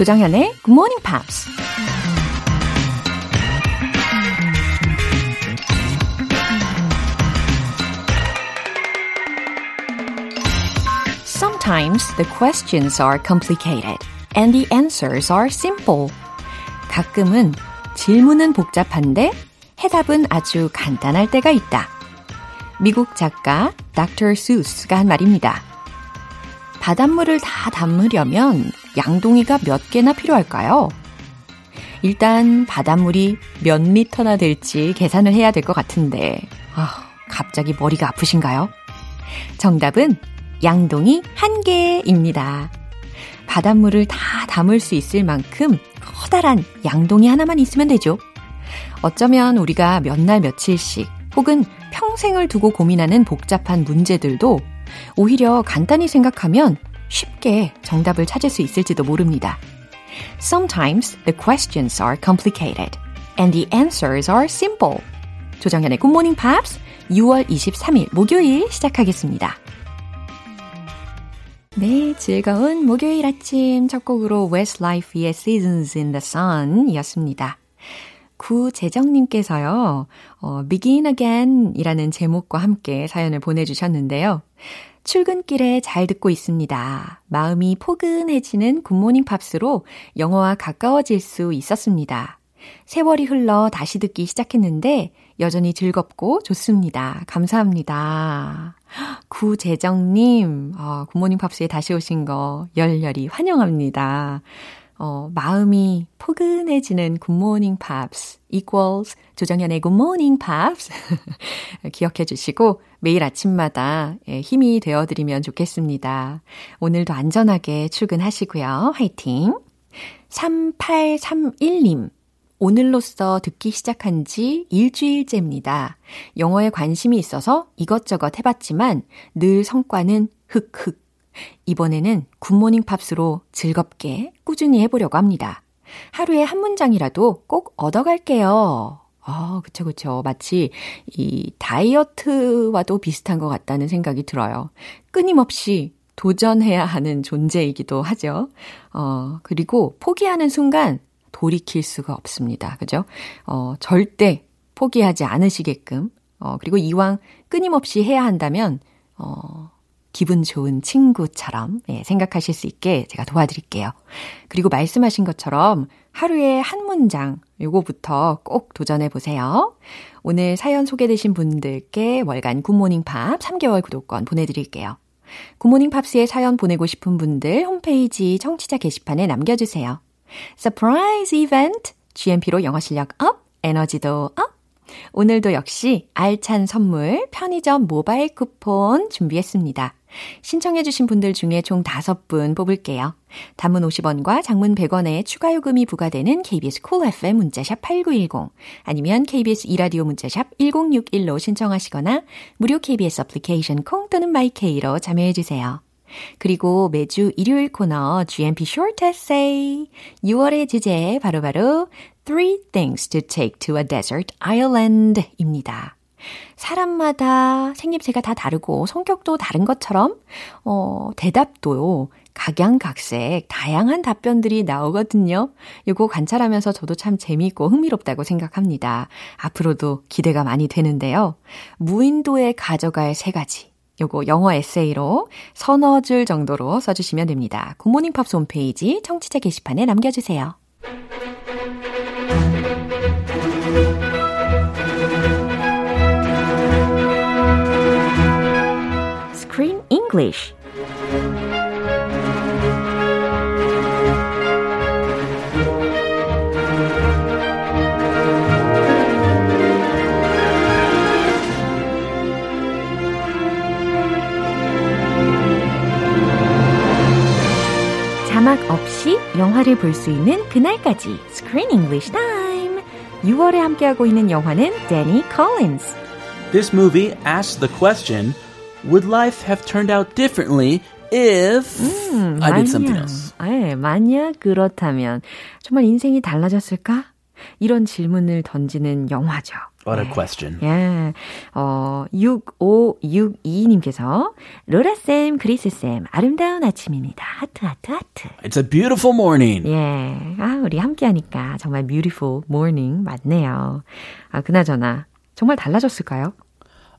조정현의 Good Morning Pops. Sometimes the questions are complicated and the answers are simple. 가끔은 질문은 복잡한데 해답은 아주 간단할 때가 있다. 미국 작가 Dr. Seuss가 한 말입니다. 바닷물을 다 담으려면 양동이가 몇 개나 필요할까요? 일단 바닷물이 몇 리터나 될지 계산을 해야 될 것 같은데, 아, 갑자기 머리가 아프신가요? 정답은 양동이 한 개입니다. 바닷물을 다 담을 수 있을 만큼 커다란 양동이 하나만 있으면 되죠. 어쩌면 우리가 몇 날 며칠씩 혹은 평생을 두고 고민하는 복잡한 문제들도 오히려 간단히 생각하면 쉽게 정답을 찾을 수 있을지도 모릅니다. Sometimes the questions are complicated and the answers are simple. 조정현의 Good Morning Pops 6월 23일 목요일 시작하겠습니다. 네, 즐거운 목요일 아침 첫 곡으로 Westlife의 Seasons in the Sun 이었습니다. 구재정님께서요, 어, Begin Again 이라는 제목과 함께 사연을 보내주셨는데요. 출근길에 잘 듣고 있습니다. 마음이 포근해지는 굿모닝 팝스로 영어와 가까워질 수 있었습니다. 세월이 흘러 다시 듣기 시작했는데 여전히 즐겁고 좋습니다. 감사합니다. 구재정님, 어, 굿모닝 팝스에 다시 오신 거 열렬히 환영합니다. 어, 마음이 포근해지는 굿모닝 팝스 equals 조정현의 굿모닝 팝스 기억해 주시고 매일 아침마다 예, 힘이 되어 드리면 좋겠습니다. 오늘도 안전하게 출근하시고요. 화이팅! 3831님 오늘로써 듣기 시작한 지 일주일째입니다. 영어에 관심이 있어서 이것저것 해봤지만 늘 성과는 흑흑. 이번에는 굿모닝 팝스로 즐겁게 꾸준히 해보려고 합니다. 하루에 한 문장이라도 꼭 얻어갈게요. 아, 그쵸, 그쵸. 마치 이 다이어트와도 비슷한 것 같다는 생각이 들어요. 끊임없이 도전해야 하는 존재이기도 하죠. 어, 그리고 포기하는 순간 돌이킬 수가 없습니다. 그죠? 어, 절대 포기하지 않으시게끔, 어, 그리고 이왕 끊임없이 해야 한다면, 어, 기분 좋은 친구처럼 예, 생각하실 수 있게 제가 도와드릴게요. 그리고 말씀하신 것처럼 하루에 한 문장 요거부터 꼭 도전해 보세요. 오늘 사연 소개되신 분들께 월간 굿모닝 팝스 3개월 구독권 보내드릴게요. 굿모닝 팝스에 사연 보내고 싶은 분들 홈페이지 청취자 게시판에 남겨주세요. surprise 이벤트 GMP로 영어 실력 up, 에너지도 up. 오늘도 역시 알찬 선물 편의점 모바일 쿠폰 준비했습니다. 신청해주신 분들 중에 총 5분 뽑을게요. 단문 50원과 장문 100원의 추가 요금이 부과되는 KBS cool FM 문자샵 8910 아니면 KBS 2라디오 문자샵 1061로 신청하시거나 무료 KBS 애플리케이션 콩 또는 마이케이로 참여해주세요. 그리고 매주 일요일 코너 GMP Short Essay 6월의 주제 바로 바로 Three Things to Take to a Desert Island 입니다. 사람마다 생김새가 다 다르고 성격도 다른 것처럼 어, 대답도요. 각양각색 다양한 답변들이 나오거든요. 이거 관찰하면서 저도 참 재미있고 흥미롭다고 생각합니다. 앞으로도 기대가 많이 되는데요. 무인도에 가져갈 세 가지. 요거 영어 에세이로 서너 줄 정도로 써주시면 됩니다. 굿모닝 팝스 홈페이지 청취자 게시판에 남겨주세요. Screen English 자막 없이 영화를 볼 수 있는 그날까지 Screen English Time. 6월에 함께하고 있는 영화는 Danny Collins. This movie asks the question, would life have turned out differently if 음, I did something else? 네, 만약 그렇다면 정말 인생이 달라졌을까? 이런 질문을 던지는 영화죠. What a question. 예. 어, 6562님께서, 로라쌤, 그리스쌤, 아름다운 아침입니다. 하트, 하트, 하트. It's a beautiful morning. 예. 아, 우리 함께 하니까 정말 beautiful morning 맞네요. 아, 그나저나, 정말 달라졌을까요?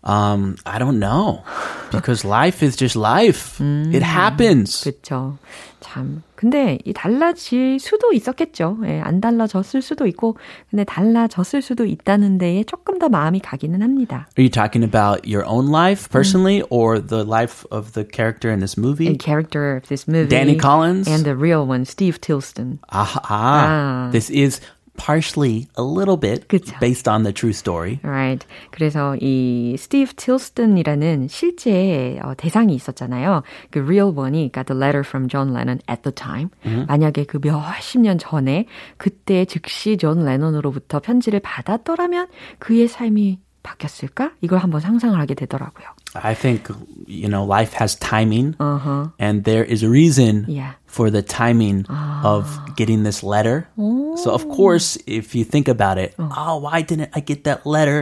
Um, I don't know. Because life is just life. It happens. 그렇죠. 참. 근데 이 달라질 수도 있었겠죠. 예, 안 달라졌을 수도 있고, 근데 달라졌을 수도 있다는 데에 조금 더 마음이 가기는 합니다. Are you talking about your own life personally or the life of the character in this movie? The character of this movie. Danny Collins? And the real one, Steve Tilston. Ah, ah, Ah. this is partially a little bit 그쵸. based on the true story. Right. 그래서 이 스티브 틸스턴이라는 실제 어, 대상이 있었잖아요. 그 real one이 그러니까 the letter from John Lennon at the time. 만약에 그 몇십 년 전에 그때 즉시 존 레논으로부터 편지를 받았더라면 그의 삶이 바뀌었을까? 이걸 한번 상상을 하게 되더라고요. I think, you know, life has timing Uh-huh. and there is a reason Yeah. for the timing of getting this letter. So of course, if you think about it, oh, why didn't I get that letter?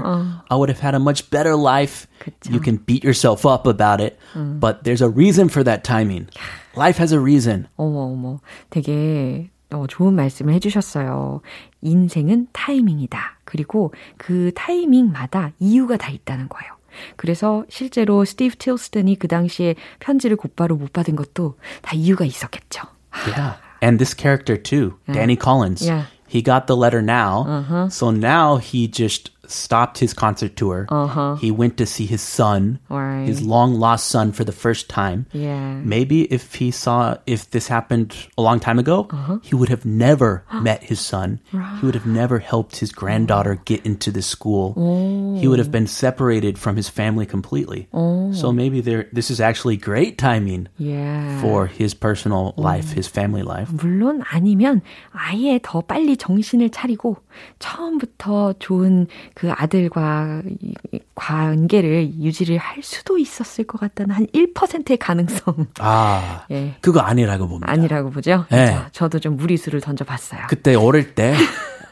I would have had a much better life. 그쵸. You can beat yourself up about it, but there's a reason for that timing. Life has a reason. 어머, 어머. 되게 어, 좋은 말씀을 해주셨어요. 인생은 타이밍이다. 그리고 그 타이밍마다 이유가 다 있다는 거예요. 그래서 실제로 스티브 틸스턴이 그 당시에 편지를 곧바로 못 받은 것도 다 이유가 있었겠죠. Yeah. And this character too, Danny Collins. Yeah. He got the letter now. So now he just stopped his concert tour. He went to see his son, Right. his long lost son for the first time. Yeah. Maybe if he saw if this happened a long time ago, he would have never met his son. He would have never helped his granddaughter get into the school. He would have been separated from his family completely. So maybe there this is actually great timing Yeah. for his personal life, his family life. 물론 아니면 아예 더 빨리 정신을 차리고 처음부터 좋은 그 아들과 관계를 유지를 할 수도 있었을 것 같다는 한 1%의 가능성 아, 예. 그거 아니라고 봅니다. 아니라고 보죠. 네. 그죠? 저도 좀 무리수를 던져봤어요. 그때 어릴 때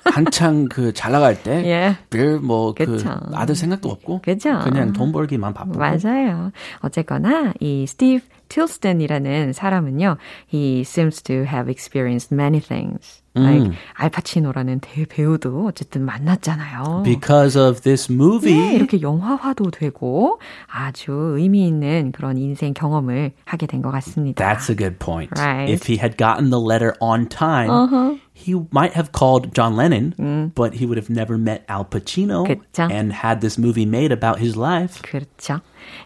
한창 그 잘 나갈 때 예. 별뭐그 그쵸. 아들 생각도 없고 그죠. 그냥 돈 벌기만 바쁘고 맞아요. 어쨌거나 이 스티브 틸스턴이라는 사람은요, he seems to have experienced many things. Like 알파치노라는 대배우도 어쨌든 만났잖아요. Because of this movie, 네, 이렇게 영화화도 되고 아주 의미 있는 그런 인생 경험을 하게 된 것 같습니다. that's a good point. Right. If he had gotten the letter on time, he might have called John Lennon, but he would have never met Al Pacino 그쵸. and had this movie made about his life. 그렇죠.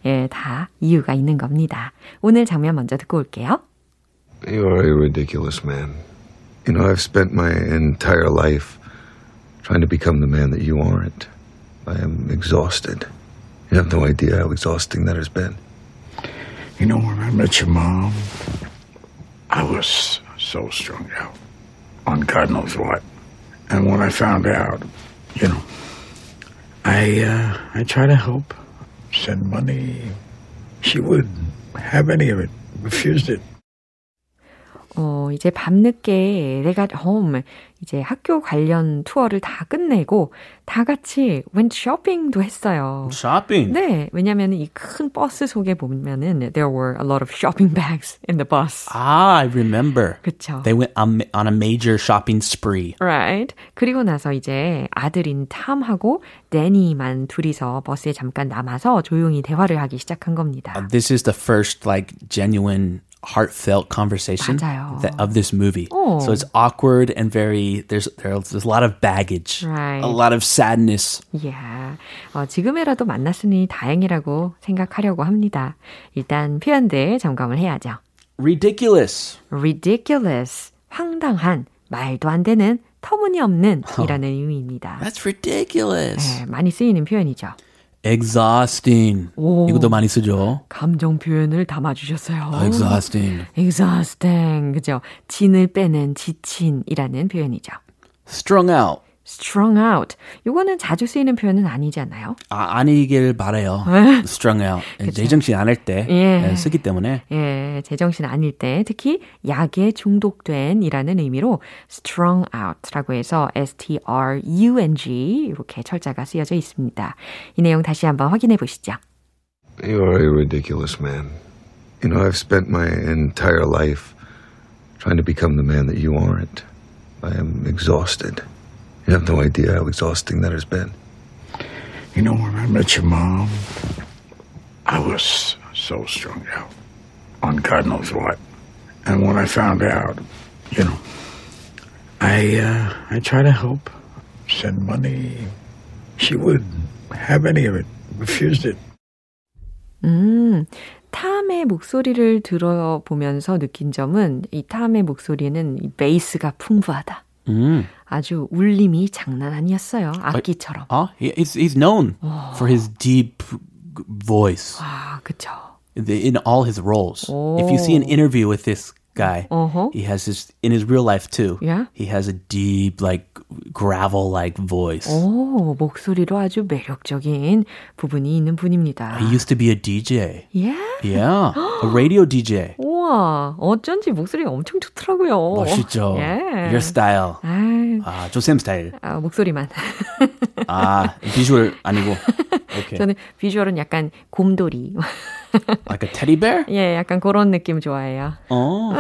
예, 다 이유가 있는 겁니다. 오늘 장면 먼저 듣고 올게요. You are a ridiculous man. You know, I've spent my entire life trying to become the man that you aren't. I am exhausted. You have no idea how exhausting that has been. You know, when I met your mom, I was so strung out on God knows what. And when I found out, you know, I uh, I try to help, send money. She wouldn't have any of it. Refused it. 어, 이제 밤늦게 got home 이제 학교 관련 투어를 다 끝내고 다 같이 went shopping도 했어요. Shopping. 네, 왜냐면 이큰 버스 속에 보면은 there were a lot of shopping bags in the bus. Ah, I remember. 그쵸. They went on, on a major shopping spree. Right. 그리고 나서 이제 아들인 탐하고 데니만 둘이서 버스에 잠깐 남아서 조용히 대화를 하기 시작한 겁니다. This is the first like genuine heartfelt conversation 맞아요. that, of this movie. Oh. So it's awkward and very there's there's, there's a lot of baggage, Right. a lot of sadness. 이야, 어, 지금이라도 만났으니 다행이라고 생각하려고 합니다. 일단 표현들 점검을 해야죠. Ridiculous. ridiculous, 황당한, 말도 안 되는, 터무니없는 이라는 의미입니다. That's ridiculous. 네, 많이 쓰이는 표현이죠. Exhausting. 오. 이것도 많이 쓰죠. 감정 표현을 담아주셨어요. Exhausting. exhausting, 그죠? 진을 빼는 지친이라는 표현이죠. Strung out. Strung out. 요거는 자주 쓰이는 표현은 아니지 않나요? 아, 아니길 바래요. strung out. 제정신 아닐 때 예. 쓰기 때문에. 예, 제정신 아닐 때 특히 약에 중독된 이라는 의미로 strung out라고 해서 S-T-R-U-N-G 이렇게 철자가 쓰여져 있습니다. 이 내용 다시 한번 확인해 보시죠. You are a ridiculous man. You know, I've spent my entire life trying to become the man that you aren't. I am exhausted. You have no idea how exhausting that has been. You know, when I met your mom, I was so strung out on God knows what. And when I found out, you know, I uh, I try to help, send money. She would have any of it, refused it. 음, 탐의 목소리를 들어보면서 느낀 점은 이 탐의 목소리는 이 베이스가 풍부하다. 음. 아주 울림이 장난 아니었어요. 악기처럼. Oh, he- he's he's known for his deep voice 아, 그쵸. in all his roles. If you see an interview with this guy, Uh-huh. he has this in his real life too. Yeah? he has a deep, like gravel like voice. 오, 목소리로 아주 매력적인 부분이 있는 분입니다. He used to be a DJ. 예? Yeah, a radio DJ. 우와, 어쩐지 목소리가 엄청 좋더라고요. 멋있죠. 예. Your style. 아, 아, 조쌤 스타일. 아, 목소리만. 아, 비주얼 아니고. Okay. 저는 비주얼은 약간 곰돌이. Like a teddy bear? 예, 약간 그런 느낌 좋아해요. 어.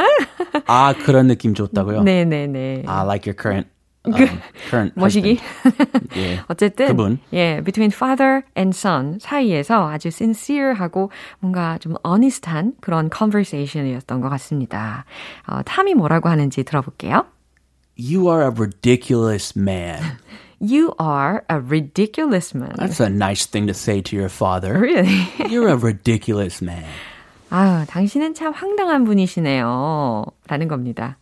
아, 그런 느낌 좋다고요? 네 네 네. I like your current um, current 머시기. husband. 예. 어쨌든 그분. 예, between father and son 사이에서 아주 sincere하고 뭔가 좀 honest한 그런 conversation이었던 것 같습니다. 어, 탐이 뭐라고 하는지 들어볼게요. You are a ridiculous man. You are a ridiculous man. That's a nice thing to say to your father. Really? You're a ridiculous man. 아유, 당신은 참 황당한 분이시네요. 라는 겁니다.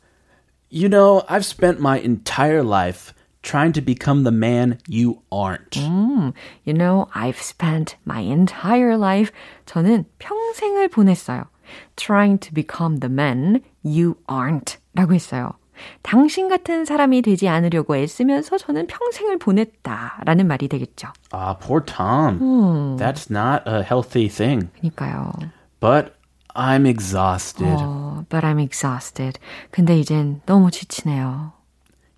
You know, I've spent my entire life trying to become the man you aren't. 음, you know, I've spent my entire life. 저는 평생을 보냈어요. Trying to become the man you aren't. 라고 했어요. 당신 같은 사람이 되지 않으려고 애쓰면서 저는 평생을 보냈다. 라는 말이 되겠죠. Ah, poor Tom. That's not a healthy thing. 그니까요. But I'm exhausted. 어, but I'm exhausted. 근데 이젠 너무 지치네요.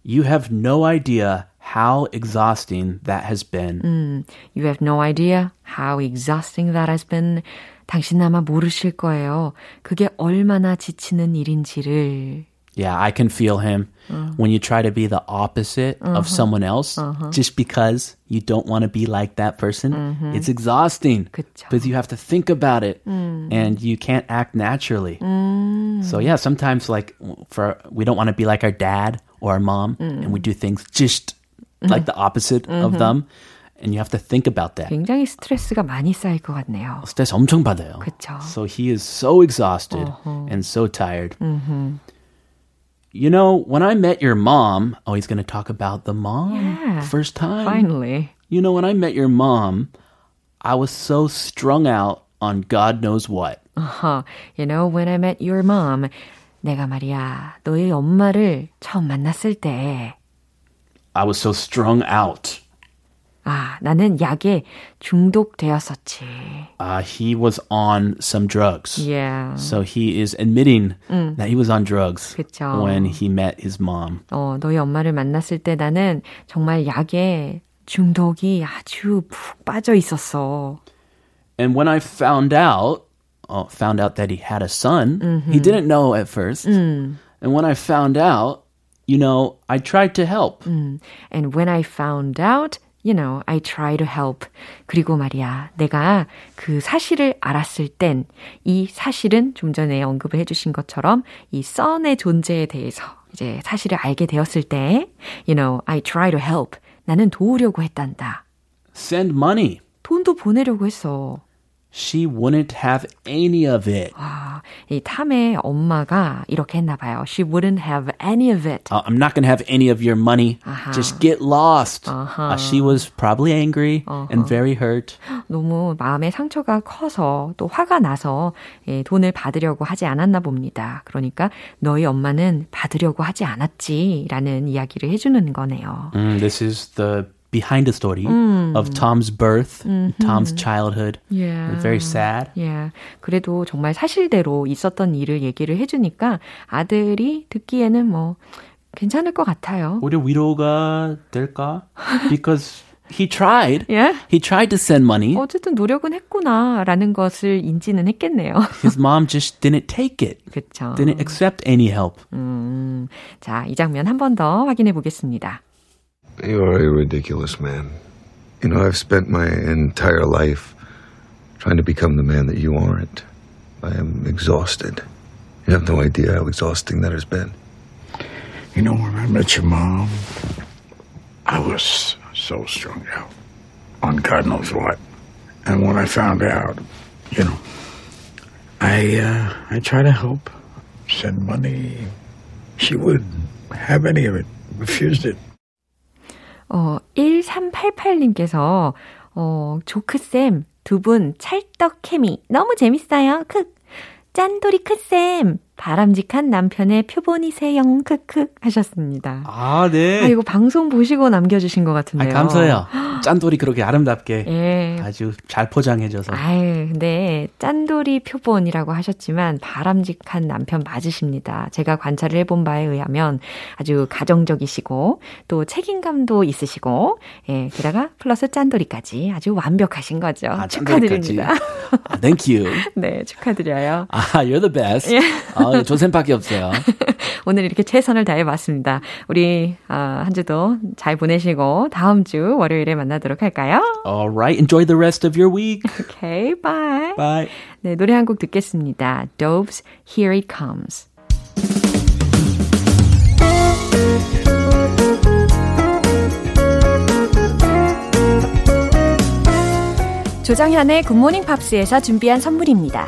You have no idea how exhausting that has been. 음, you have no idea how exhausting that has been. 당신 아마 모르실 거예요. 그게 얼마나 지치는 일인지를. Yeah, I can feel him when you try to be the opposite of someone else just because you don't want to be like that person. It's exhausting 그쵸. because you have to think about it and you can't act naturally. So yeah, sometimes like for we don't want to be like our dad or our mom and we do things just like the opposite of them and you have to think about that. 굉장히 스트레스가 많이 쌓일 것 같네요. 스트레스 엄청 받아요. 그쵸. So he is so exhausted and so tired. You know, when I met your mom, oh, he's going to talk about the mom Yeah. first time. Finally. You know, when I met your mom, I was so strung out on God knows what. Uh-huh. You know, when I met your mom, 내가 말이야, 너의 엄마를 처음 만났을 때, I was so strung out. 아, 나는 약에 중독되었었지. Uh, he was on some drugs. Yeah. So he is admitting that he was on drugs 그쵸. when he met his mom. 어, 너희 엄마를 만났을 때 나는 정말 약에 중독이 아주 푹 빠져 있었어. And when I found out, uh, found out that he had a son, he didn't know at first. And when I found out, you know, I tried to help. And when I found out, you know, I try to help. 그리고 말이야, 내가 그 사실을 알았을 땐, 이 사실은 좀 전에 언급을 해주신 것처럼, 이 son의 존재에 대해서 이제 사실을 알게 되었을 때, you know, I try to help. 나는 도우려고 했단다. Send money. 돈도 보내려고 했어. She wouldn't have any of it. 아, 이 탐의 엄마가 이렇게 했나 봐요. She wouldn't have any of it. Uh, I'm not going to have any of your money. 아하. Just get lost. 아하. Uh, she was probably angry and very hurt. 너무 마음의 상처가 커서 또 화가 나서 예, 돈을 받으려고 하지 않았나 봅니다. 그러니까 너희 엄마는 받으려고 하지 않았지라는 이야기를 해주는 거네요. Mm, this is the behind the story of Tom's birth, Tom's childhood. Yeah. Very sad. 예. 그래도 정말 사실대로 있었던 일을 얘기를 해주니까 아들이 듣기에는 뭐 괜찮을 것 같아요. 오히려 위로가 될까? Because he tried. 예? He tried to send money. 어쨌든 노력은 했구나라는 것을 인지는 했겠네요. His mom just didn't take it. 그렇죠. Didn't accept any help. 음, 자, 이 장면 한 번 더 확인해 보겠습니다. You are a ridiculous man. You know, I've spent my entire life trying to become the man that you aren't. I am exhausted. You have no idea how exhausting that has been. You know, when I met your mom, I was so strung out on God knows what. And when I found out, you know, I uh, I try to help, send money. She wouldn't have any of it. Refused it. 어, 1388님께서, 어, 조크쌤, 두 분 찰떡 케미 너무 재밌어요. 크. 짠돌이 크쌤, 바람직한 남편의 표본이세요. 크크 하셨습니다. 아, 네. 아, 이거 방송 보시고 남겨주신 것 아, 같은데요. 감사해요. 짠돌이 그렇게 아름답게 예. 아주 잘 포장해줘서. 아유, 근데 짠돌이 표본이라고 하셨지만 바람직한 남편 맞으십니다. 제가 관찰을 해본 바에 의하면 아주 가정적이시고 또 책임감도 있으시고 예, 게다가 플러스 짠돌이까지 아주 완벽하신 거죠. 아. 축하드립니다. 아, thank you. 네, 축하드려요. 아, you're the best. 아, 조쌤밖에 없어요. 오늘 이렇게 최선을 다해봤습니다. 우리 아, 한 주도 잘 보내시고 다음 주 월요일에 만나도록 할까요? Alright, enjoy the rest of your week. Okay, bye. Bye. 네, 노래 한 곡 듣겠습니다. Doves Here It Comes. 조정현의 굿모닝 팝스에서 준비한 선물입니다.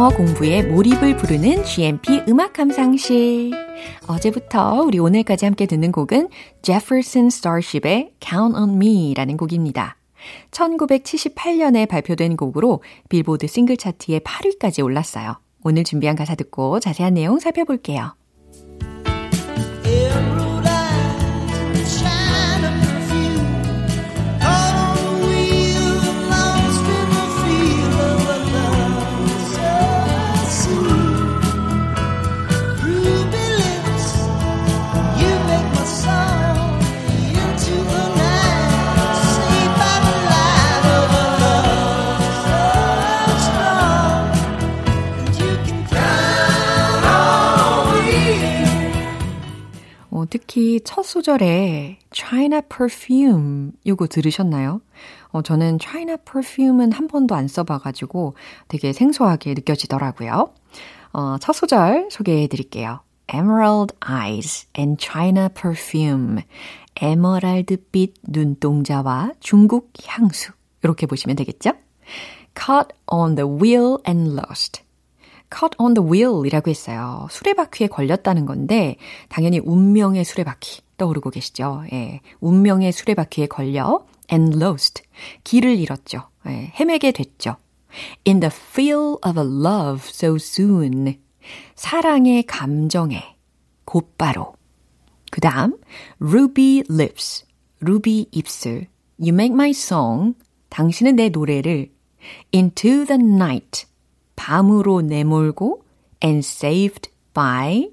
영어 공부에 몰입을 부르는 GMP 음악 감상실. 어제부터 우리 오늘까지 함께 듣는 곡은 Jefferson Starship의 Count on Me라는 곡입니다. 1978년에 발표된 곡으로 빌보드 싱글 차트에 8위까지 올랐어요. 오늘 준비한 가사 듣고 자세한 내용 살펴볼게요. 특히 첫 소절에 China Perfume 요거 들으셨나요? 어, 저는 China Perfume은 한 번도 안 써봐가지고 되게 생소하게 느껴지더라고요. 어, 첫 소절 소개해 드릴게요. Emerald Eyes and China Perfume. 에머랄드빛 눈동자와 중국 향수. 이렇게 보시면 되겠죠? Caught on the wheel and lost. Caught on the wheel이라고 했어요. 수레바퀴에 걸렸다는 건데 당연히 운명의 수레바퀴 떠오르고 계시죠? 예. 운명의 수레바퀴에 걸려 and lost. 길을 잃었죠. 예. 헤매게 됐죠. In the feel of a love so soon. 사랑의 감정에 곧바로. 그 다음 ruby lips. ruby 입술. You make my song. 당신은 내 노래를 into the night. 밤으로 내몰고 and saved by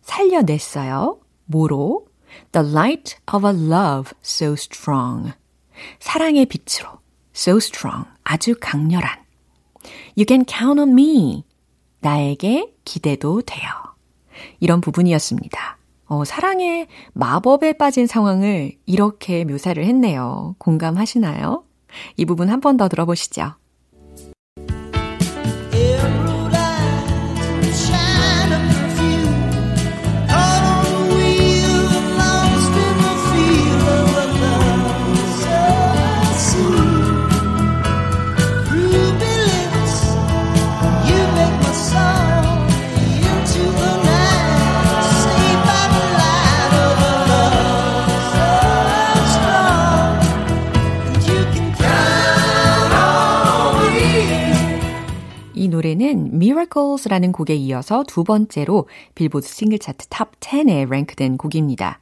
살려냈어요. 뭐로? The light of a love so strong. 사랑의 빛으로. So strong. 아주 강렬한. You can count on me. 나에게 기대도 돼요. 이런 부분이었습니다. 어, 사랑의 마법에 빠진 상황을 이렇게 묘사를 했네요. 공감하시나요? 이 부분 한 번 더 들어보시죠. 노래는 Miracles라는 곡에 이어서 두 번째로 빌보드 싱글 차트 top 10에 랭크된 곡입니다.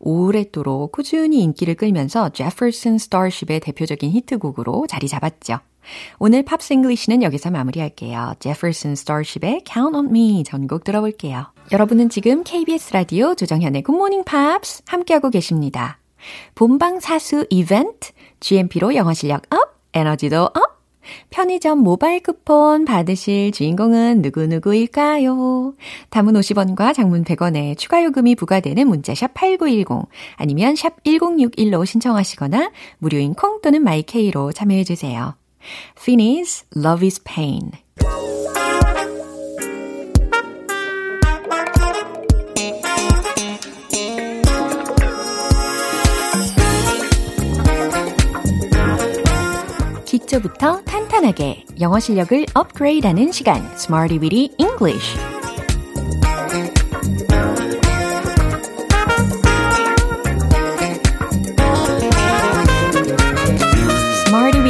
오래도록 꾸준히 인기를 끌면서 Jefferson Starship의 대표적인 히트곡으로 자리 잡았죠. 오늘 Pops English는 여기서 마무리할게요. Jefferson Starship의 Count on Me 전곡 들어볼게요. 여러분은 지금 KBS 라디오 조정현의 Good Morning Pops 함께하고 계십니다. 본방 사수 이벤트 GMP로 영어 실력 up, 에너지도 up, 편의점 모바일 쿠폰 받으실 주인공은 누구누구일까요? 담은 50원과 장문 100원에 추가 요금이 부과되는 문자샵 8910 아니면 샵 1061로 신청하시거나 무료인 콩 또는 마이케이로 참여해 주세요. Finneys Love is Pain 기초부터 탄탄하게 영어 실력을 업그레이드하는 시간 Smarty Weedy English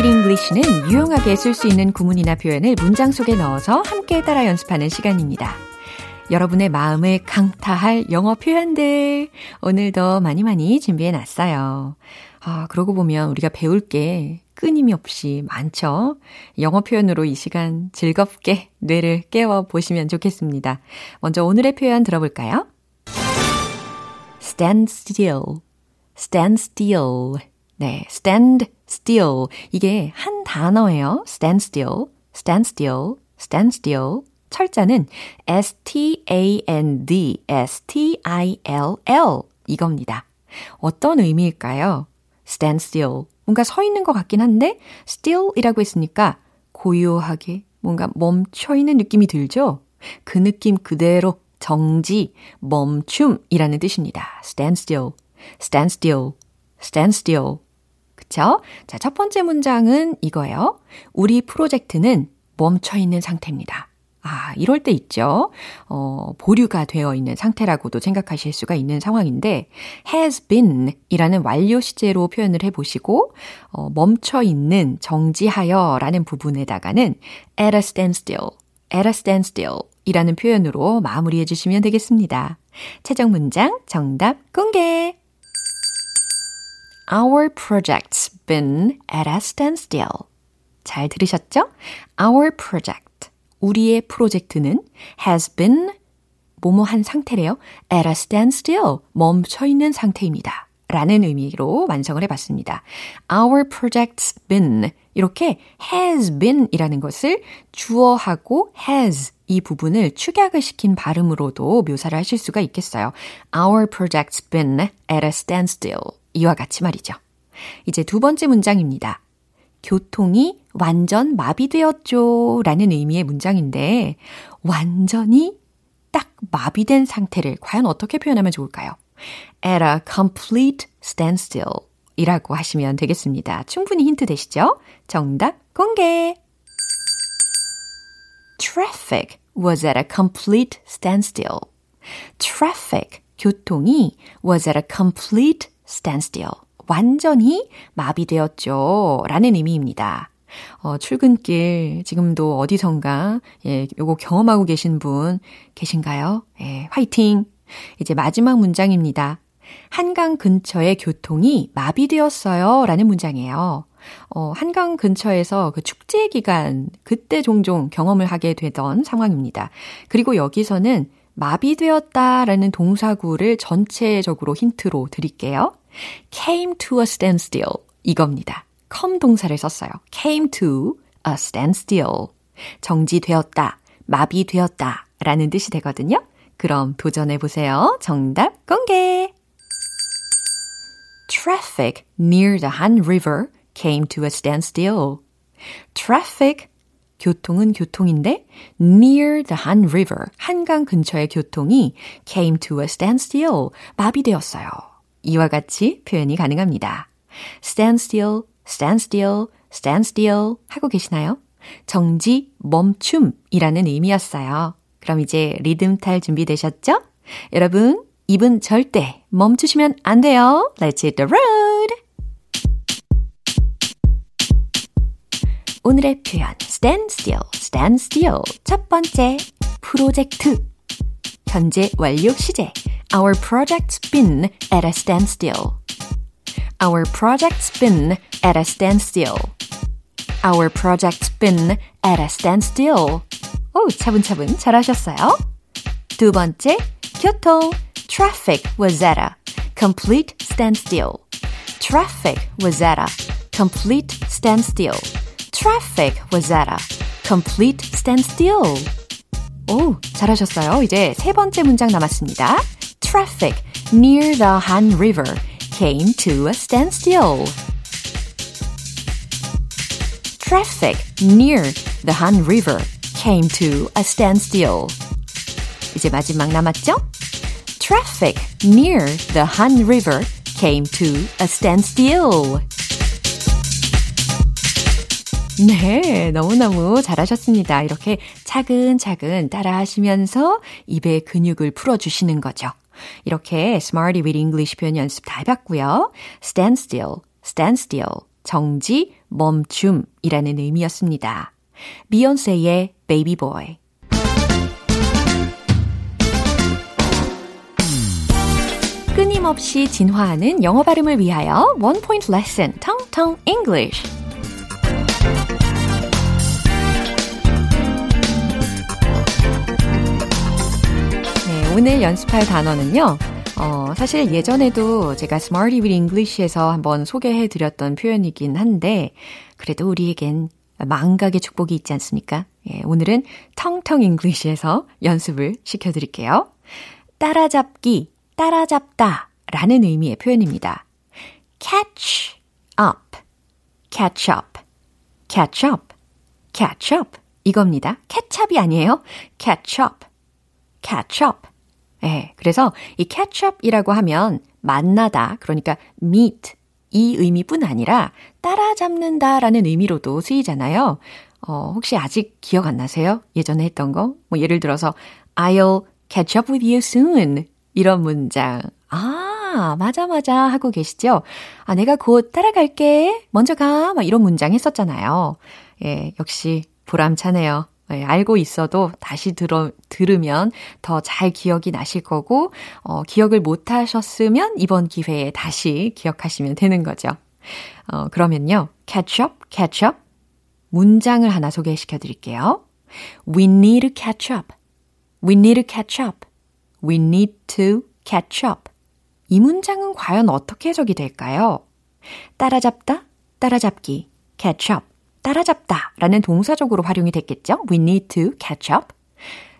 English는 유용하게 쓸 수 있는 구문이나 표현을 문장 속에 넣어서 함께 따라 연습하는 시간입니다. 여러분의 마음을 강타할 영어 표현들 오늘도 많이 많이 준비해 놨어요. 아, 그러고 보면 우리가 배울 게 끊임없이 많죠? 영어 표현으로 이 시간 즐겁게 뇌를 깨워 보시면 좋겠습니다. 먼저 오늘의 표현 들어볼까요? stand still, stand still. 네, stand still. 이게 한 단어예요. stand still, stand still, stand still. 철자는 S-T-A-N-D, S-T-I-L-L 이겁니다. 어떤 의미일까요? stand still. 뭔가 서 있는 것 같긴 한데 still이라고 했으니까 고요하게 뭔가 멈춰 있는 느낌이 들죠? 그 느낌 그대로 정지, 멈춤이라는 뜻입니다. stand still, stand still, stand still. 그쵸? 자, 첫 번째 문장은 이거예요. 우리 프로젝트는 멈춰 있는 상태입니다. 아, 이럴 때 있죠. 어, 보류가 되어 있는 상태라고도 생각하실 수가 있는 상황인데, has been 이라는 완료 시제로 표현을 해보시고, 어, 멈춰 있는, 정지하여 라는 부분에다가는 at a standstill, at a standstill 이라는 표현으로 마무리해 주시면 되겠습니다. 최종 문장 정답 공개! Our project's been at a standstill. 잘 들으셨죠? Our project. 우리의 프로젝트는 has been 뭐뭐한 상태래요. at a standstill, 멈춰 있는 상태입니다. 라는 의미로 완성을 해봤습니다. Our project's been 이렇게 has been 이라는 것을 주어하고 has 이 부분을 축약을 시킨 발음으로도 묘사를 하실 수가 있겠어요. Our project's been at a standstill 이와 같이 말이죠. 이제 두 번째 문장입니다. 교통이 완전 마비되었죠. 라는 의미의 문장인데, 완전히 딱 마비된 상태를 과연 어떻게 표현하면 좋을까요? at a complete standstill 이라고 하시면 되겠습니다. 충분히 힌트 되시죠? 정답 공개! Traffic was at a complete standstill. Traffic, 교통이 was at a complete standstill. 완전히 마비되었죠. 라는 의미입니다. 어, 출근길 지금도 어디선가 예, 요거 경험하고 계신 분 계신가요? 예, 화이팅. 이제 마지막 문장입니다. 한강 근처의 교통이 마비되었어요. 라는 문장이에요. 어, 한강 근처에서 그 축제 기간, 그때 종종 경험을 하게 되던 상황입니다. 그리고 여기서는 마비되었다라는 동사구를 전체적으로 힌트로 드릴게요. came to a standstill 이겁니다. come 동사를 썼어요. came to a standstill. 정지되었다, 마비되었다 라는 뜻이 되거든요. 그럼 도전해 보세요. 정답 공개! Traffic near the Han River came to a standstill. Traffic 교통은 교통인데 near the Han River 한강 근처의 교통이 came to a standstill 마비되었어요. 이와 같이 표현이 가능합니다. standstill, standstill, standstill 하고 계시나요? 정지, 멈춤이라는 의미였어요. 그럼 이제 리듬 탈 준비되셨죠? 여러분, 입은 절대 멈추시면 안 돼요. Let's hit the road! 오늘의 표현 stand still, stand still 첫 번째 프로젝트 현재 완료 시제 Our project's been at a standstill. Our project's been at a standstill. Our project's been at a standstill. 오, 차분차분 잘하셨어요. 두 번째, 교통. Traffic was at a complete standstill. Traffic was at a complete standstill. Traffic was at a complete standstill. 오, 잘하셨어요. 이제 세 번째 문장 남았습니다. Traffic near the Han River came to a standstill. Traffic near the Han River came to a standstill. 이제 마지막 남았죠? Traffic near the Han River came to a standstill. 네, 너무너무 잘하셨습니다. 이렇게 차근차근 따라 하시면서 입의 근육을 풀어주시는 거죠. 이렇게 Smarty with English 표현 연습 다 해봤고요. stand still, stand still, 정지, 멈춤이라는 의미였습니다. 비욘세의 Baby Boy. 끊임없이 진화하는 영어 발음을 위하여 One Point Lesson, Tong Tong English. 오늘 연습할 단어는요. 어, 사실 예전에도 제가 Smarty with English에서 한번 소개해 드렸던 표현이긴 한데, 그래도 우리에겐 망각의 축복이 있지 않습니까? 예, 오늘은 텅텅 잉글리시에서 연습을 시켜드릴게요. 따라잡기, 따라잡다 라는 의미의 표현입니다. catch up, catch up, catch up, catch up 이겁니다. 케찹이 아니에요. catch up, catch up. 예, 그래서 이 catch up이라고 하면 만나다, 그러니까 meet 이 의미뿐 아니라 따라잡는다라는 의미로도 쓰이잖아요. 어, 혹시 아직 기억 안 나세요? 예전에 했던 거? 뭐 예를 들어서 I'll catch up with you soon. 이런 문장. 아, 맞아, 맞아. 하고 계시죠? 아, 내가 곧 따라갈게. 먼저 가. 막 이런 문장 했었잖아요. 예, 역시 보람차네요. 예, 알고 있어도 다시 들어, 들으면 더 잘 기억이 나실 거고, 어, 기억을 못 하셨으면 이번 기회에 다시 기억하시면 되는 거죠. 어, 그러면요. catch up, catch up. 문장을 하나 소개시켜 드릴게요. We need to catch up. We need to catch up. We need to catch up. 이 문장은 과연 어떻게 해석이 될까요? 따라잡다, 따라잡기, catch up. 따라잡다 라는 동사적으로 활용이 됐겠죠? We need to catch up.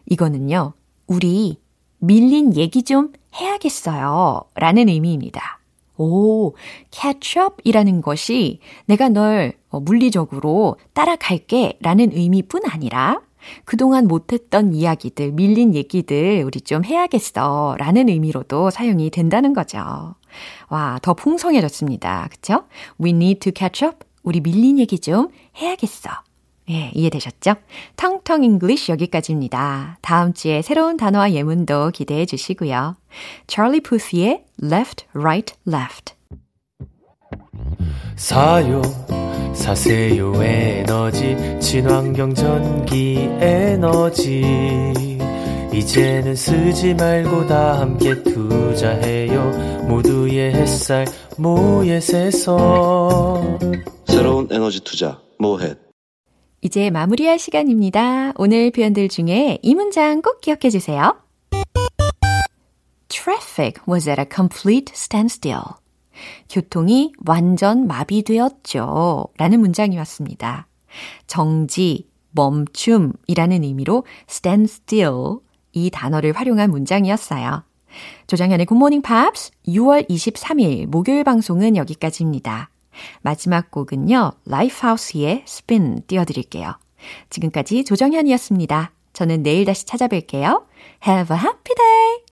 이거는요, 우리 밀린 얘기 좀 해야겠어요. 라는 의미입니다. 오, catch up 이라는 것이 내가 널 물리적으로 따라갈게 라는 의미뿐 아니라 그동안 못했던 이야기들, 밀린 얘기들 우리 좀 해야겠어 라는 의미로도 사용이 된다는 거죠. 와, 더 풍성해졌습니다. 그쵸? We need to catch up. 우리 밀린 얘기 좀 해야겠어. 예, 이해되셨죠? 텅텅 English 여기까지입니다. 다음 주에 새로운 단어와 예문도 기대해 주시고요. 찰리 푸스의 Left, Right, Left. 사요 사세요 에너지 친환경 전기 에너지 이제는 쓰지 말고 다 함께 투자해요 모두의 햇살 모예세서 새로운 에너지 투자 모헷 이제 마무리할 시간입니다. 오늘 표현들 중에 이 문장 꼭 기억해 주세요. traffic was at a complete standstill. 교통이 완전 마비되었죠. 라는 문장이었습니다. 정지, 멈춤이라는 의미로 standstill 이 단어를 활용한 문장이었어요. 조정현의 굿모닝 팝스 6월 23일 목요일 방송은 여기까지입니다. 마지막 곡은요. Lifehouse의 Spin 띄워드릴게요. 지금까지 조정현이었습니다. 저는 내일 다시 찾아뵐게요. Have a happy day!